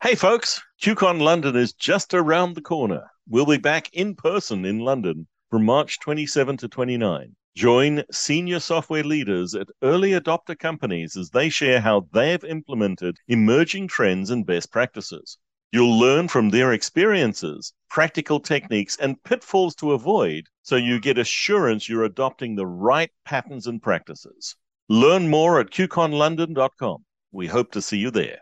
Hey, folks, QCon London is just around the corner. We'll be back in person in London from March 27 to 29. Join senior software leaders at early adopter companies as they share how they've implemented emerging trends and best practices. You'll learn from their experiences, practical techniques, and pitfalls to avoid so you get assurance you're adopting the right patterns and practices. Learn more at qconlondon.com. We hope to see you there.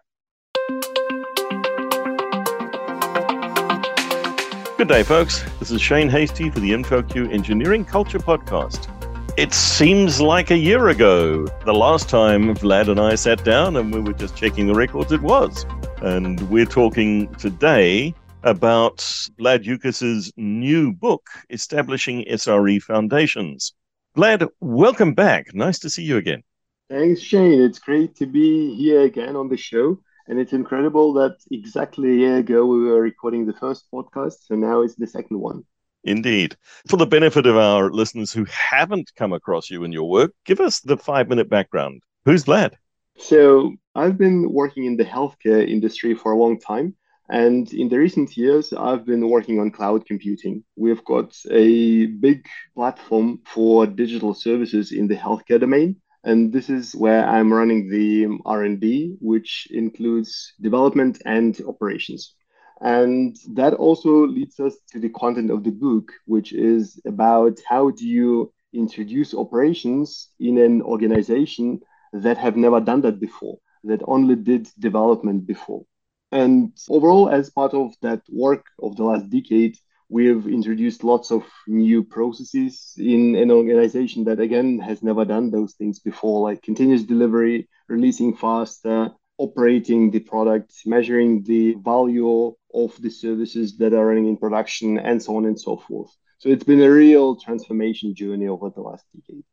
Good day, folks. This is Shane Hastie for the InfoQ Engineering Culture Podcast. It seems like a year ago, the last time Vlad and I sat down and we were just checking the records, it was. And we're talking today about Vlad Ukis's new book, Establishing SRE Foundations. Vlad, welcome back. Nice to see you again. Thanks, Shane. It's great to be here again on the show. And it's incredible that exactly a year ago we were recording the first podcast, so now it's the second one. Indeed. For the benefit of our listeners who haven't come across you and your work, give us the five minute background. Who's Vlad? So, I've been working in the healthcare industry for a long time. And in the recent years, I've been working on cloud computing. We've got a big platform for digital services in the healthcare domain and this is where I'm running the R&D, which includes development and operations. And that also leads us to the content of the book, which is about how do you introduce operations in an organization that have never done that before, that only did development before. And overall, as part of that work of the last decade, We've introduced lots of new processes in an organization that, again, has never done those things before, like continuous delivery, releasing faster, operating the product, measuring the value of the services that are running in production, and so on and so forth. So it's been a real transformation journey over the last decade.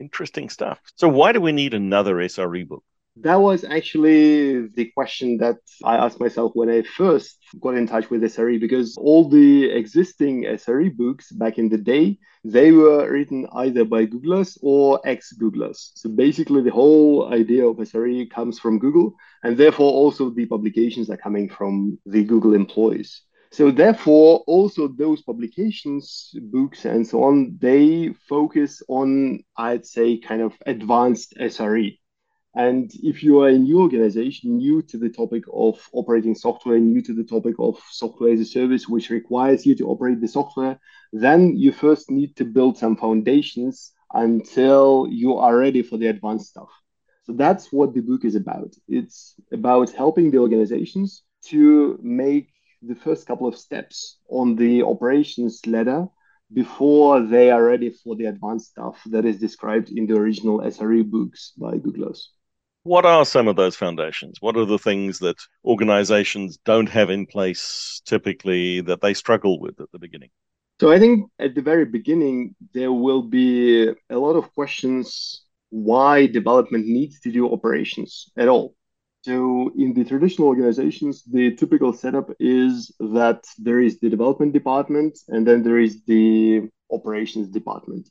Interesting stuff. So, why do we need another SRE book? That was actually the question that I asked myself when I first got in touch with SRE because all the existing SRE books back in the day, they were written either by Googlers or ex-Googlers. So basically the whole idea of SRE comes from Google and therefore also the publications are coming from the Google employees. So therefore, also those publications, books and so on, they focus on, I'd say, kind of advanced SRE. And if you are a new organization, new to the topic of operating software, new to the topic of software as a service, which requires you to operate the software, then you first need to build some foundations until you are ready for the advanced stuff. So that's what the book is about. It's about helping the organizations to make the first couple of steps on the operations ladder before they are ready for the advanced stuff that is described in the original SRE books by Googlers. What are some of those foundations? What are the things that organizations don't have in place typically that they struggle with at the beginning? So I think at the very beginning, there will be a lot of questions why development needs to do operations at all. So in the traditional organizations, the typical setup is that there is the development department and then there is the operations department.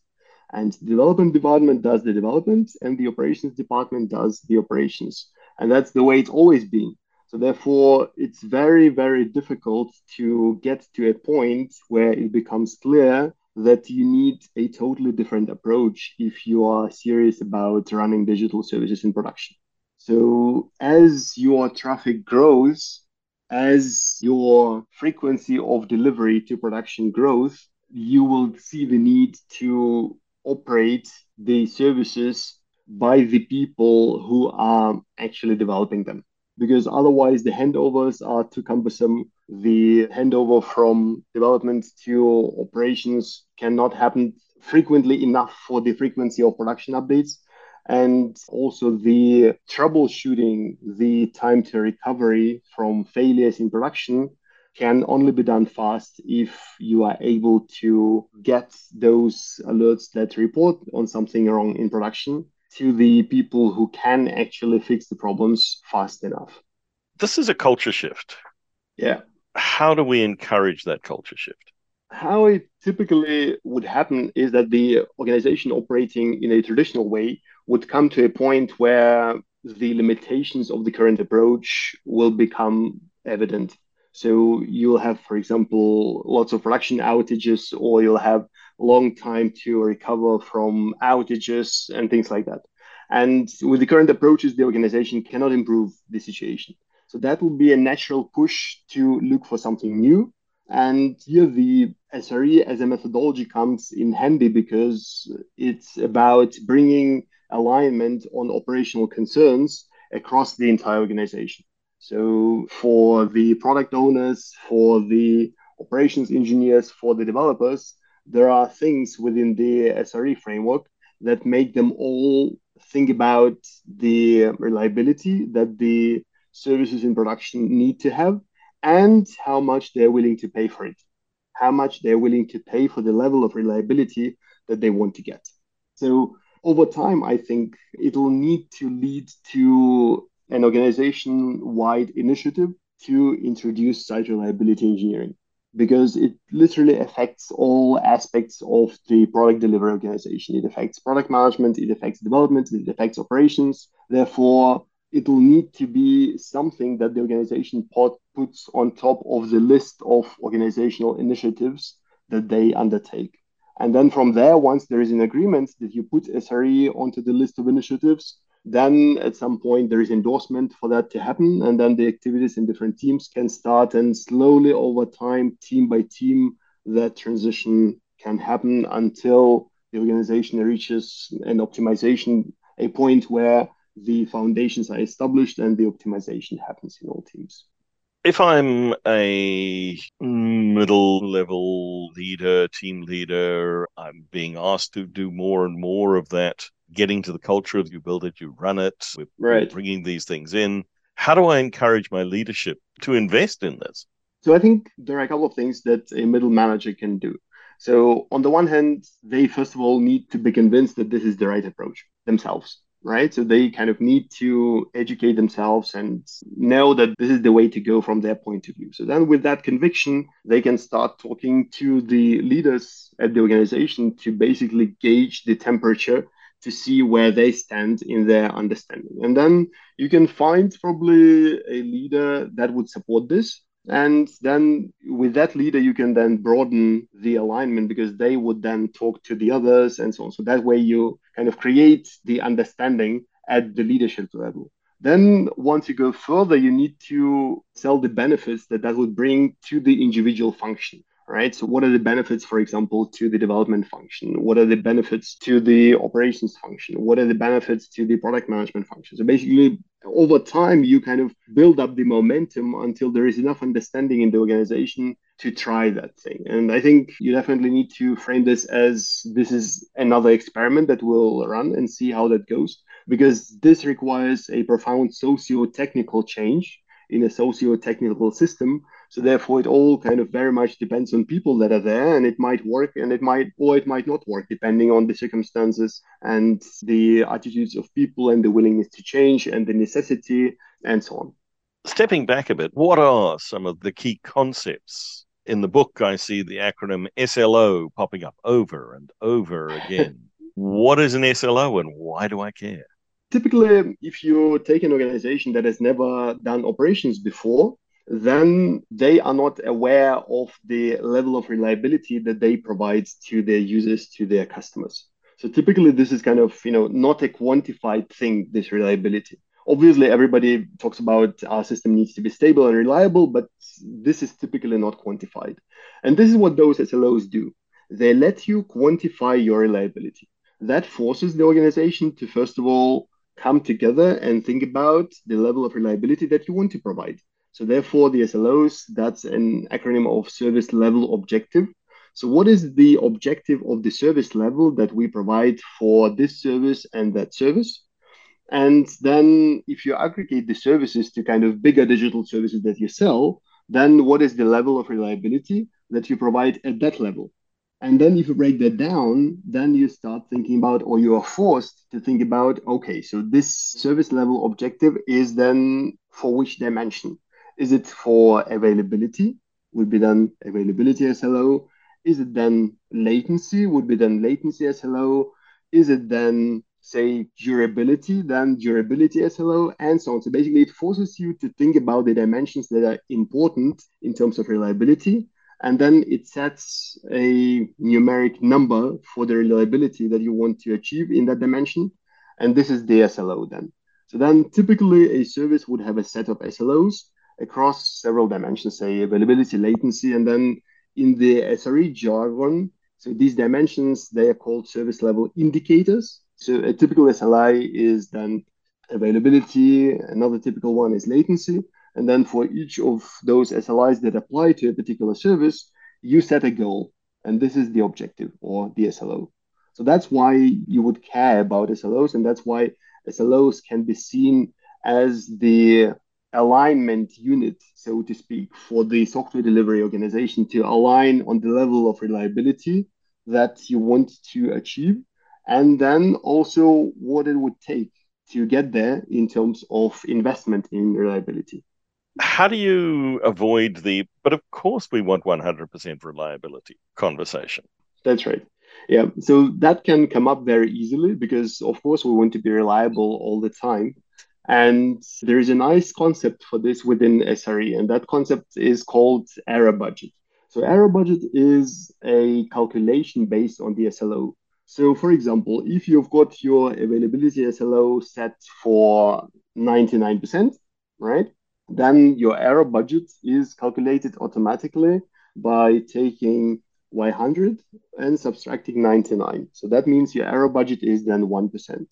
And the development department does the development, and the operations department does the operations. And that's the way it's always been. So therefore, it's very, very difficult to get to a point where it becomes clear that you need a totally different approach if you are serious about running digital services in production. So as your traffic grows, as your frequency of delivery to production grows, you will see the need to operate the services by the people who are actually developing them. Because otherwise, the handovers are too cumbersome. The handover from development to operations cannot happen frequently enough for the frequency of production updates. And also, the troubleshooting, the time to recovery from failures in production can only be done fast if you are able to get those alerts that report on something wrong in production to the people who can actually fix the problems fast enough. This is a culture shift. Yeah. How do we encourage that culture shift? How it typically would happen is that the organization operating in a traditional way would come to a point where the limitations of the current approach will become evident. So you'll have, for example, lots of production outages, or you'll have long time to recover from outages and things like that. And with the current approaches, the organization cannot improve the situation. So that will be a natural push to look for something new. And here the SRE as a methodology comes in handy because it's about bringing alignment on operational concerns across the entire organization. So for the product owners, for the operations engineers, for the developers, there are things within the SRE framework that make them all think about the reliability that the services in production need to have and how much they're willing to pay for it, how much they're willing to pay for the level of reliability that they want to get. So over time, I think it'll need to lead to an organization wide initiative to introduce site reliability engineering because it literally affects all aspects of the product delivery organization. It affects product management, it affects development, it affects operations. Therefore, it will need to be something that the organization puts on top of the list of organizational initiatives that they undertake. And then from there, once there is an agreement that you put SRE onto the list of initiatives, then at some point there is endorsement for that to happen. And then the activities in different teams can start. And slowly over time, team by team, that transition can happen until the organization reaches an optimization, a point where the foundations are established and the optimization happens in all teams if I'm a middle level leader, team leader, I'm being asked to do more and more of that, getting to the culture of you build it, you run it, we're right. bringing these things in. How do I encourage my leadership to invest in this? So I think there are a couple of things that a middle manager can do. So on the one hand, they first of all need to be convinced that this is the right approach themselves right? So they kind of need to educate themselves and know that this is the way to go from their point of view. So then, with that conviction, they can start talking to the leaders at the organization to basically gauge the temperature to see where they stand in their understanding. And then you can find probably a leader that would support this. And then with that leader you can then broaden the alignment because they would then talk to the others and so on. So that way you kind of create the understanding at the leadership level. Then once you go further you need to sell the benefits that that would bring to the individual function right? So, what are the benefits, for example, to the development function? What are the benefits to the operations function? What are the benefits to the product management function? So, basically, over time, you kind of build up the momentum until there is enough understanding in the organization to try that thing. And I think you definitely need to frame this as this is another experiment that will run and see how that goes, because this requires a profound socio technical change in a socio technical system so therefore, it all kind of very much depends on people that are there, and it might work, and it might or it might not work, depending on the circumstances and the attitudes of people, and the willingness to change, and the necessity, and so on. Stepping back a bit, what are some of the key concepts in the book? I see the acronym SLO popping up over and over again. what is an SLO, and why do I care? Typically, if you take an organization that has never done operations before, then they are not aware of the level of reliability that they provide to their users, to their customers. So typically, this is kind of you know not a quantified thing. This reliability. Obviously, everybody talks about our system needs to be stable and reliable, but this is typically not quantified. And this is what those SLOs do. They let you quantify your reliability. That forces the organization to first of all come together and think about the level of reliability that you want to provide. So therefore, the SLOs, that's an acronym of service level objective. So what is the objective of the service level that we provide for this service and that service? And then if you aggregate the services to kind of bigger digital services that you sell, then what is the level of reliability that you provide at that level? And then if you break that down, then you start thinking about, or you are forced to think about, okay, so this service level objective is then for which dimension? Is it for availability? Would be then availability SLO. Is it then latency? Would be then latency SLO. Is it then say durability, then durability SLO, and so on. So basically, it forces you to think about the dimensions that are important in terms of reliability. And then it sets a numeric number for the reliability that you want to achieve in that dimension. And this is the SLO then. So then typically a service would have a set of SLOs across several dimensions, say availability, latency, and then in the SRE jargon, so these dimensions, they are called service level indicators. So a typical SLI is then availability, another typical one is latency. And then for each of those SLIs that apply to a particular service, you set a goal. And this is the objective or the SLO. So that's why you would care about SLOs. And that's why SLOs can be seen as the alignment unit, so to speak, for the software delivery organization to align on the level of reliability that you want to achieve. And then also what it would take to get there in terms of investment in reliability. How do you avoid the, but of course we want 100% reliability conversation? That's right. Yeah, so that can come up very easily because, of course, we want to be reliable all the time. And there is a nice concept for this within SRE, and that concept is called error budget. So, error budget is a calculation based on the SLO. So, for example, if you've got your availability SLO set for 99%, right, then your error budget is calculated automatically by taking y100 and subtracting 99. So that means your error budget is then 1%.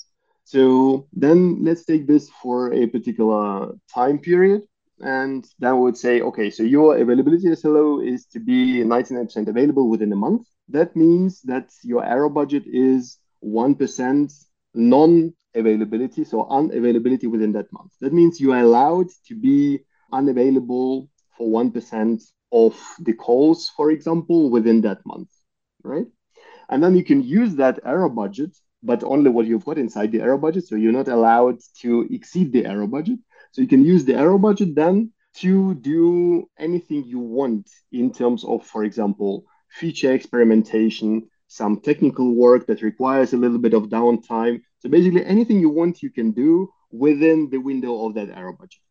So then let's take this for a particular time period. And then we would say, okay, so your availability SLO is to be 99% available within a month. That means that your error budget is 1% non availability, so unavailability within that month. That means you are allowed to be unavailable for 1% of the calls, for example, within that month, right? And then you can use that error budget, but only what you've got inside the error budget. So you're not allowed to exceed the error budget. So you can use the error budget then to do anything you want in terms of, for example, feature experimentation, some technical work that requires a little bit of downtime. So basically, anything you want, you can do within the window of that error budget,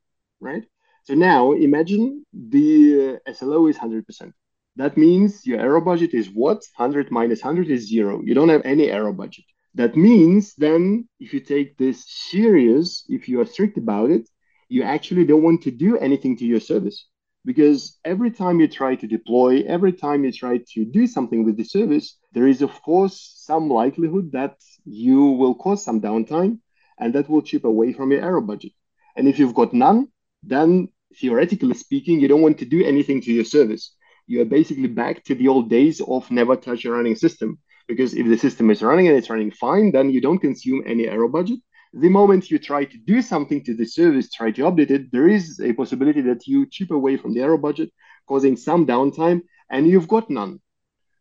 right? So now imagine the uh, SLO is 100%. That means your error budget is what? 100 minus 100 is zero. You don't have any error budget. That means then if you take this serious, if you are strict about it, you actually don't want to do anything to your service because every time you try to deploy, every time you try to do something with the service, there is, of course, some likelihood that you will cause some downtime and that will chip away from your error budget. And if you've got none, then theoretically speaking, you don't want to do anything to your service. You are basically back to the old days of never touch a running system. Because if the system is running and it's running fine, then you don't consume any error budget. The moment you try to do something to the service, try to update it, there is a possibility that you chip away from the error budget, causing some downtime, and you've got none.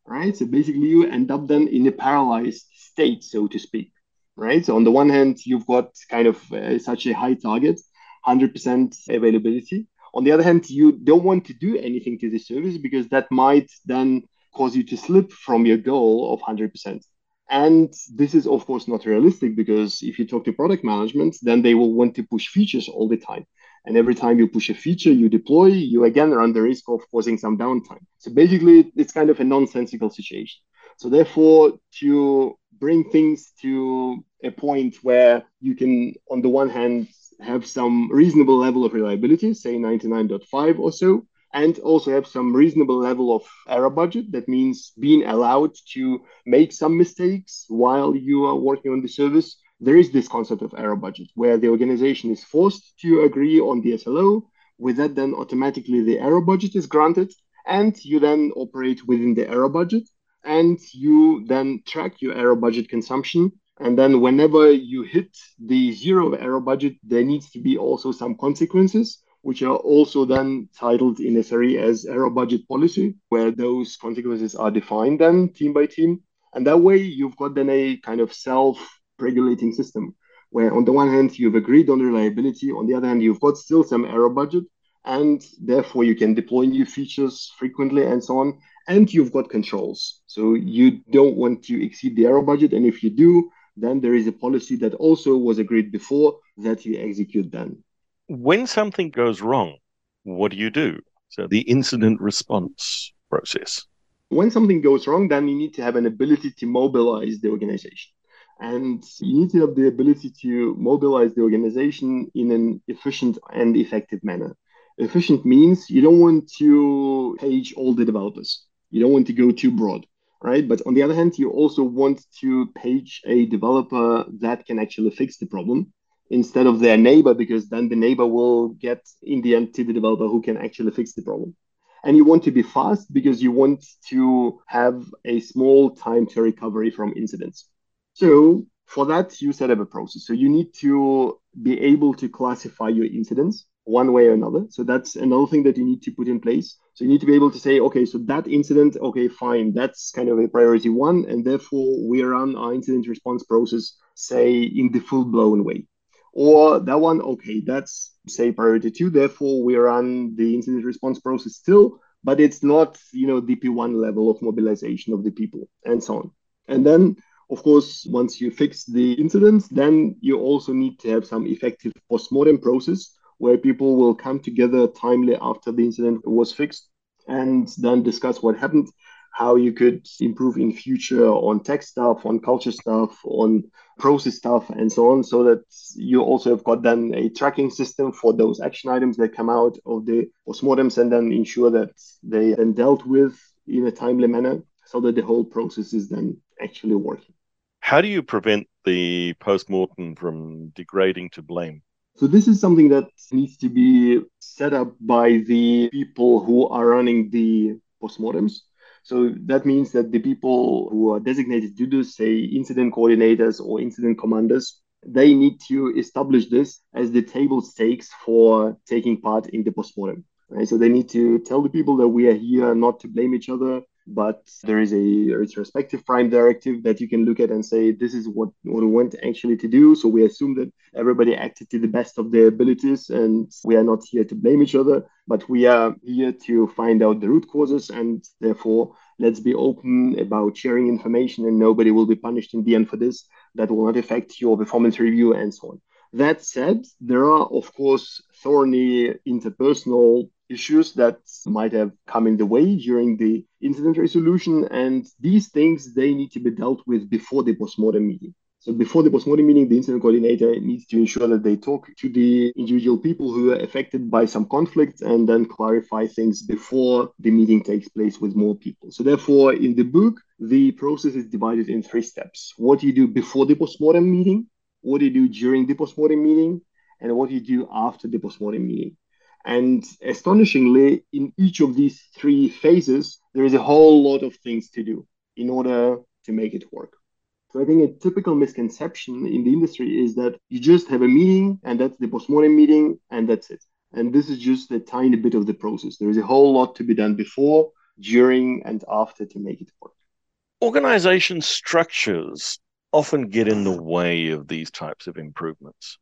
Right? So basically, you end up then in a paralyzed state, so to speak. Right? So on the one hand, you've got kind of uh, such a high target 100% availability. On the other hand, you don't want to do anything to the service because that might then cause you to slip from your goal of 100%. And this is, of course, not realistic because if you talk to product management, then they will want to push features all the time. And every time you push a feature, you deploy, you again run the risk of causing some downtime. So basically, it's kind of a nonsensical situation. So, therefore, to bring things to a point where you can, on the one hand, have some reasonable level of reliability, say 99.5 or so, and also have some reasonable level of error budget. That means being allowed to make some mistakes while you are working on the service. There is this concept of error budget where the organization is forced to agree on the SLO. With that, then automatically the error budget is granted, and you then operate within the error budget, and you then track your error budget consumption and then whenever you hit the zero error budget, there needs to be also some consequences, which are also then titled in SRE as error budget policy, where those consequences are defined then team by team. And that way you've got then a kind of self-regulating system where on the one hand you've agreed on reliability, on the other hand you've got still some error budget, and therefore you can deploy new features frequently and so on. And you've got controls. So you don't want to exceed the error budget. And if you do, then there is a policy that also was agreed before that you execute then. When something goes wrong, what do you do? So the incident response process. When something goes wrong, then you need to have an ability to mobilize the organization. And you need to have the ability to mobilize the organization in an efficient and effective manner. Efficient means you don't want to page all the developers. You don't want to go too broad, right? But on the other hand, you also want to page a developer that can actually fix the problem instead of their neighbor, because then the neighbor will get in the end to the developer who can actually fix the problem. And you want to be fast because you want to have a small time to recovery from incidents. So for that, you set up a process. So you need to be able to classify your incidents one way or another. So that's another thing that you need to put in place. So you need to be able to say, okay, so that incident, okay, fine, that's kind of a priority one, and therefore we run our incident response process, say, in the full blown way. Or that one, okay, that's say priority two, therefore we run the incident response process still, but it's not, you know, DP1 level of mobilization of the people and so on. And then of course, once you fix the incidents, then you also need to have some effective post-mortem process where people will come together timely after the incident was fixed and then discuss what happened, how you could improve in future on tech stuff, on culture stuff, on process stuff, and so on, so that you also have got then a tracking system for those action items that come out of the postmortems and then ensure that they then dealt with in a timely manner so that the whole process is then actually working. How do you prevent the postmortem from degrading to blame? So this is something that needs to be set up by the people who are running the postmortems. So that means that the people who are designated to do, say, incident coordinators or incident commanders, they need to establish this as the table stakes for taking part in the postmortem. Right? So they need to tell the people that we are here not to blame each other, but there is a retrospective prime directive that you can look at and say this is what, what we want actually to do. So we assume that everybody acted to the best of their abilities and we are not here to blame each other but we are here to find out the root causes and therefore let's be open about sharing information and nobody will be punished in the end for this. That will not affect your performance review and so on. That said there are of course thorny interpersonal issues that might have come in the way during the incident resolution. And these things, they need to be dealt with before the postmortem meeting. So before the postmortem meeting, the incident coordinator needs to ensure that they talk to the individual people who are affected by some conflict and then clarify things before the meeting takes place with more people. So therefore, in the book, the process is divided in three steps. What you do before the postmortem meeting, what you do during the postmortem meeting, and what you do after the postmortem meeting. And astonishingly, in each of these three phases, there is a whole lot of things to do in order to make it work. So I think a typical misconception in the industry is that you just have a meeting and that's the postmortem meeting and that's it. And this is just a tiny bit of the process. There is a whole lot to be done before, during, and after to make it work. Organization structures often get in the way of these types of improvements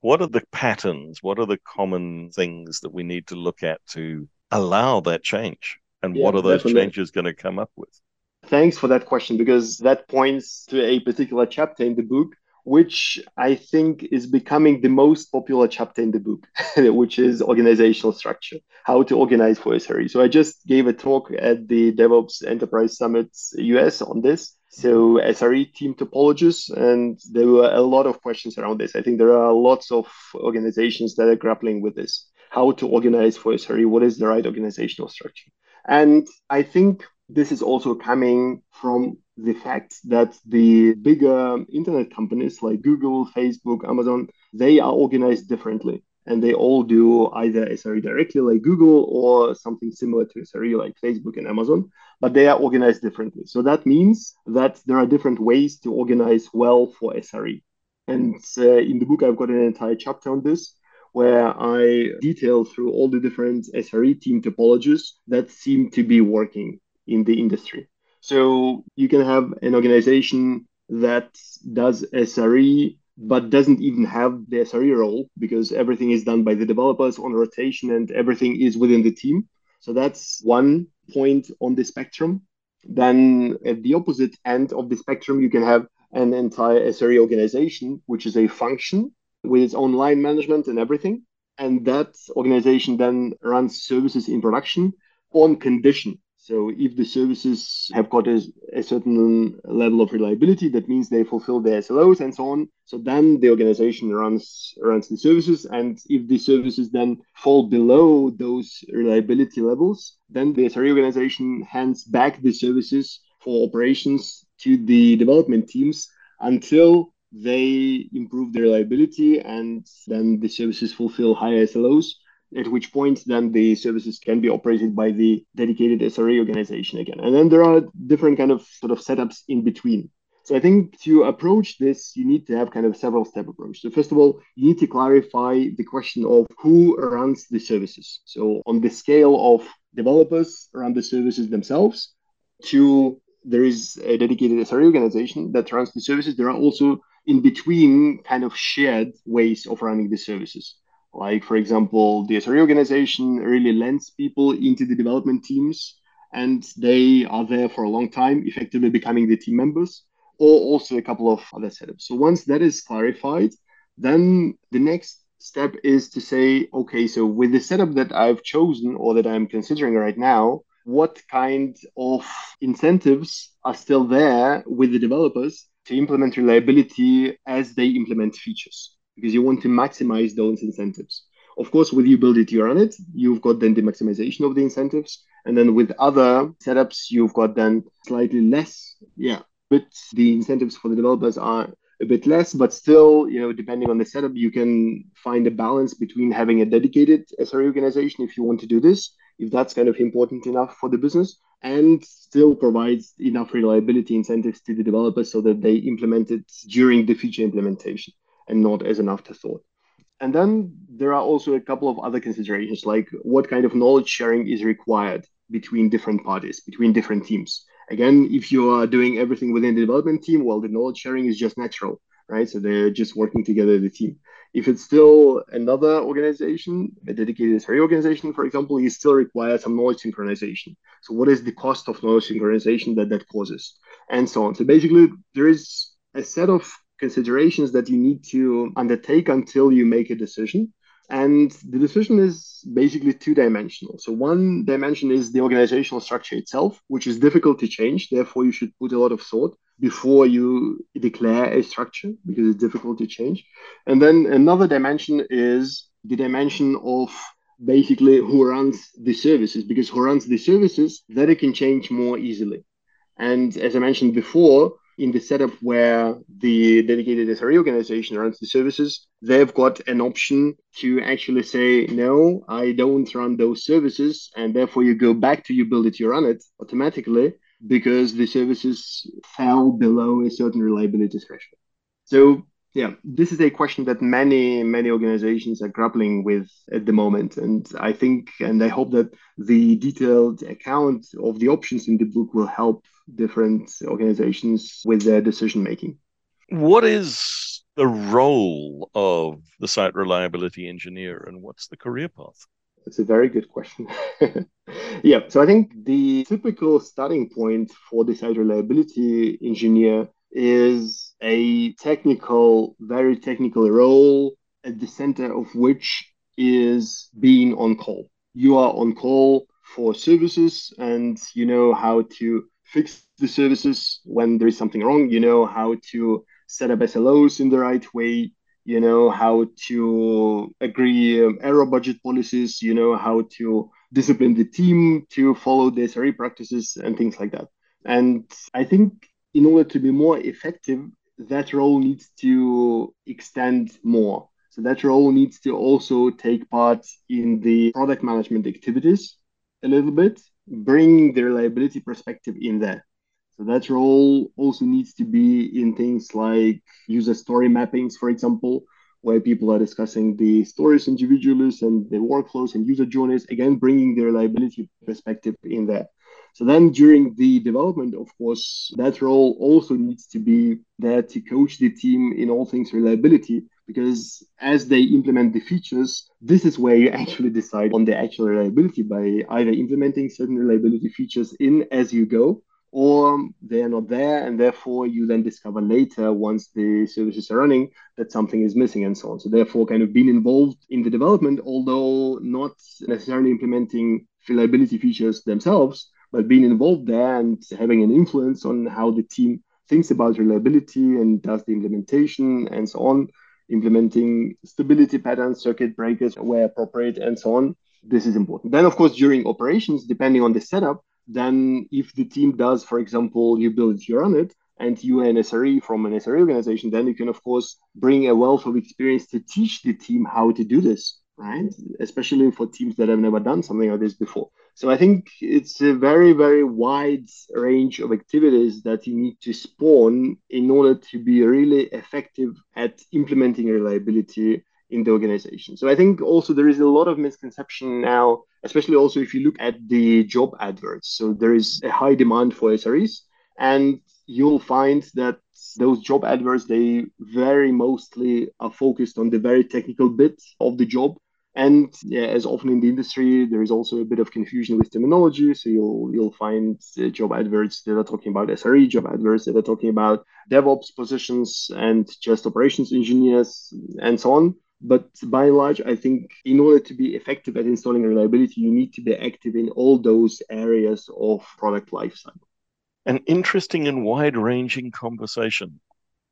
what are the patterns? What are the common things that we need to look at to allow that change? And yeah, what are those definitely. changes going to come up with? Thanks for that question because that points to a particular chapter in the book, which I think is becoming the most popular chapter in the book, which is organizational structure, how to organize for SRE. So I just gave a talk at the DevOps Enterprise Summit US on this. So SRE team topologies, and there were a lot of questions around this. I think there are lots of organizations that are grappling with this. How to organize for SRE? What is the right organizational structure? And I think this is also coming from the fact that the bigger internet companies like Google, Facebook, Amazon, they are organized differently and they all do either SRE directly like Google or something similar to SRE like Facebook and Amazon, but they are organized differently. So that means that there are different ways to organize well for SRE. And uh, in the book, I've got an entire chapter on this where I detail through all the different SRE team topologies that seem to be working in the industry. So you can have an organization that does SRE but doesn't even have the SRE role because everything is done by the developers on rotation and everything is within the team. So that's one point on the spectrum. Then at the opposite end of the spectrum, you can have an entire SRE organization, which is a function with its own line management and everything. And that organization then runs services in production on condition. So if the services have got a, a, certain level of reliability, that means they fulfill their SLOs and so on. So then the organization runs runs the services, and if the services then fall below those reliability levels, then the SRE organization hands back the services for operations to the development teams until they improve the reliability and then the services fulfill higher SLOs at which point then the services can be operated by the dedicated SRE organization again. And then there are different kind of sort of setups in between. So I think to approach this, you need to have kind of several step approach. So first of all, you need to clarify the question of who runs the services. So on the scale of developers run the services themselves to there is a dedicated SRE organization that runs the services. There are also in between kind of shared ways of running the services. Like, for example, the SRE organization really lends people into the development teams and they are there for a long time, effectively becoming the team members, or also a couple of other setups. So once that is clarified, then the next step is to say, okay, so with the setup that I've chosen or that I'm considering right now, what kind of incentives are still there with the developers to implement reliability as they implement features? Because you want to maximize those incentives. Of course, with you build it, you run it, you've got then the maximization of the incentives. And then with other setups, you've got then slightly less. Yeah. But the incentives for the developers are a bit less, but still, you know, depending on the setup, you can find a balance between having a dedicated SRE organization if you want to do this, if that's kind of important enough for the business, and still provides enough reliability incentives to the developers so that they implement it during the feature implementation and not as an afterthought. And then there are also a couple of other considerations, like what kind of knowledge sharing is required between different parties, between different teams. Again, if you are doing everything within the development team, well, the knowledge sharing is just natural, right? So they're just working together as a team. If it's still another organization, a dedicated SRE organization, for example, you still require some knowledge synchronization. So what is the cost of knowledge synchronization that that causes? And so on. So basically, there is a set of considerations that you need to undertake until you make a decision. And the decision is basically two dimensional. So, one dimension is the organizational structure itself, which is difficult to change. Therefore, you should put a lot of thought before you declare a structure because it's difficult to change. And then another dimension is the dimension of basically who runs the services, because who runs the services, that it can change more easily. And as I mentioned before, in the setup where the dedicated SRE organization runs the services, they've got an option to actually say, no, I don't run those services. And therefore you go back to you build it, you run it automatically because the services fell below a certain reliability threshold. So yeah, this is a question that many, many organizations are grappling with at the moment. And I think, and I hope that the detailed account of the options in the book will help different organizations with their decision making. What is the role of the site reliability engineer and what's the career path? That's a very good question. yeah, so I think the typical starting point for the site reliability engineer is a technical, very technical role at the center of which is being on call. You are on call for services and you know how to fix the services when there is something wrong. You know how to set up SLOs in the right way. You know how to agree um, error budget policies. You know how to discipline the team to follow the SRE practices and things like that. And I think in order to be more effective, that role needs to extend more. So that role needs to also take part in the product management activities a little bit bring the reliability perspective in there. So that role also needs to be in things like user story mappings, for example, where people are discussing the stories individually and the workflows and user journeys, again, bringing the reliability perspective in there. So then during the development, of course, that role also needs to be there to coach the team in all things reliability because as they implement the features, this is where you actually decide on the actual reliability by either implementing certain reliability features in as you go or they are not there, and therefore you then discover later, once the services are running, that something is missing and so on. So, therefore, kind of being involved in the development, although not necessarily implementing reliability features themselves, but being involved there and having an influence on how the team thinks about reliability and does the implementation and so on, implementing stability patterns, circuit breakers where appropriate, and so on. This is important. Then, of course, during operations, depending on the setup, then if the team does, for example, you build you run it, and you are an SRE from an SRE organization, then you can, of course, bring a wealth of experience to teach the team how to do this, right? Especially for teams that have never done something like this before. So I think it's a very, very wide range of activities that you need to spawn in order to be really effective at implementing reliability in the organization. So I think also there is a lot of misconception now, especially also if you look at the job adverts. So there is a high demand for SREs, and you'll find that those job adverts they very mostly are focused on the very technical bit of the job and yeah, as often in the industry, there is also a bit of confusion with terminology. So you'll you'll find uh, job adverts that are talking about SRE, job adverts that are talking about DevOps positions and just operations engineers and so on. But by and large, I think in order to be effective at installing reliability, you need to be active in all those areas of product lifecycle. An interesting and wide-ranging conversation.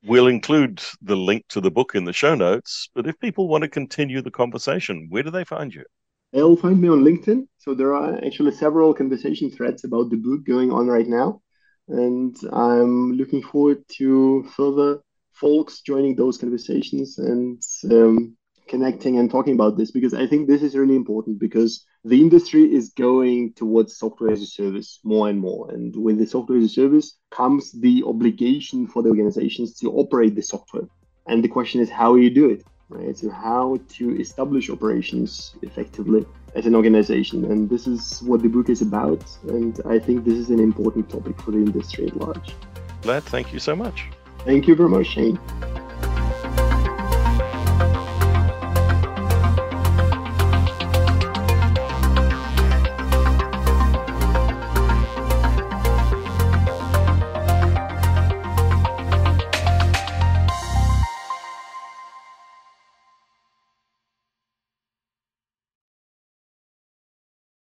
We'll include the link to the book in the show notes, but if people want to continue the conversation, where do they find you? They'll find me on LinkedIn. So there are actually several conversation threads about the book going on right now. And I'm looking forward to further folks joining those conversations and um, connecting and talking about this because I think this is really important because the industry is going towards software as a service more and more. And with the software as a service comes the obligation for the organizations to operate the software. And the question is how you do it, right? So how to establish operations effectively as an organization. And this is what the book is about. And I think this is an important topic for the industry at large. Vlad, thank you so much. Thank you very much, Shane.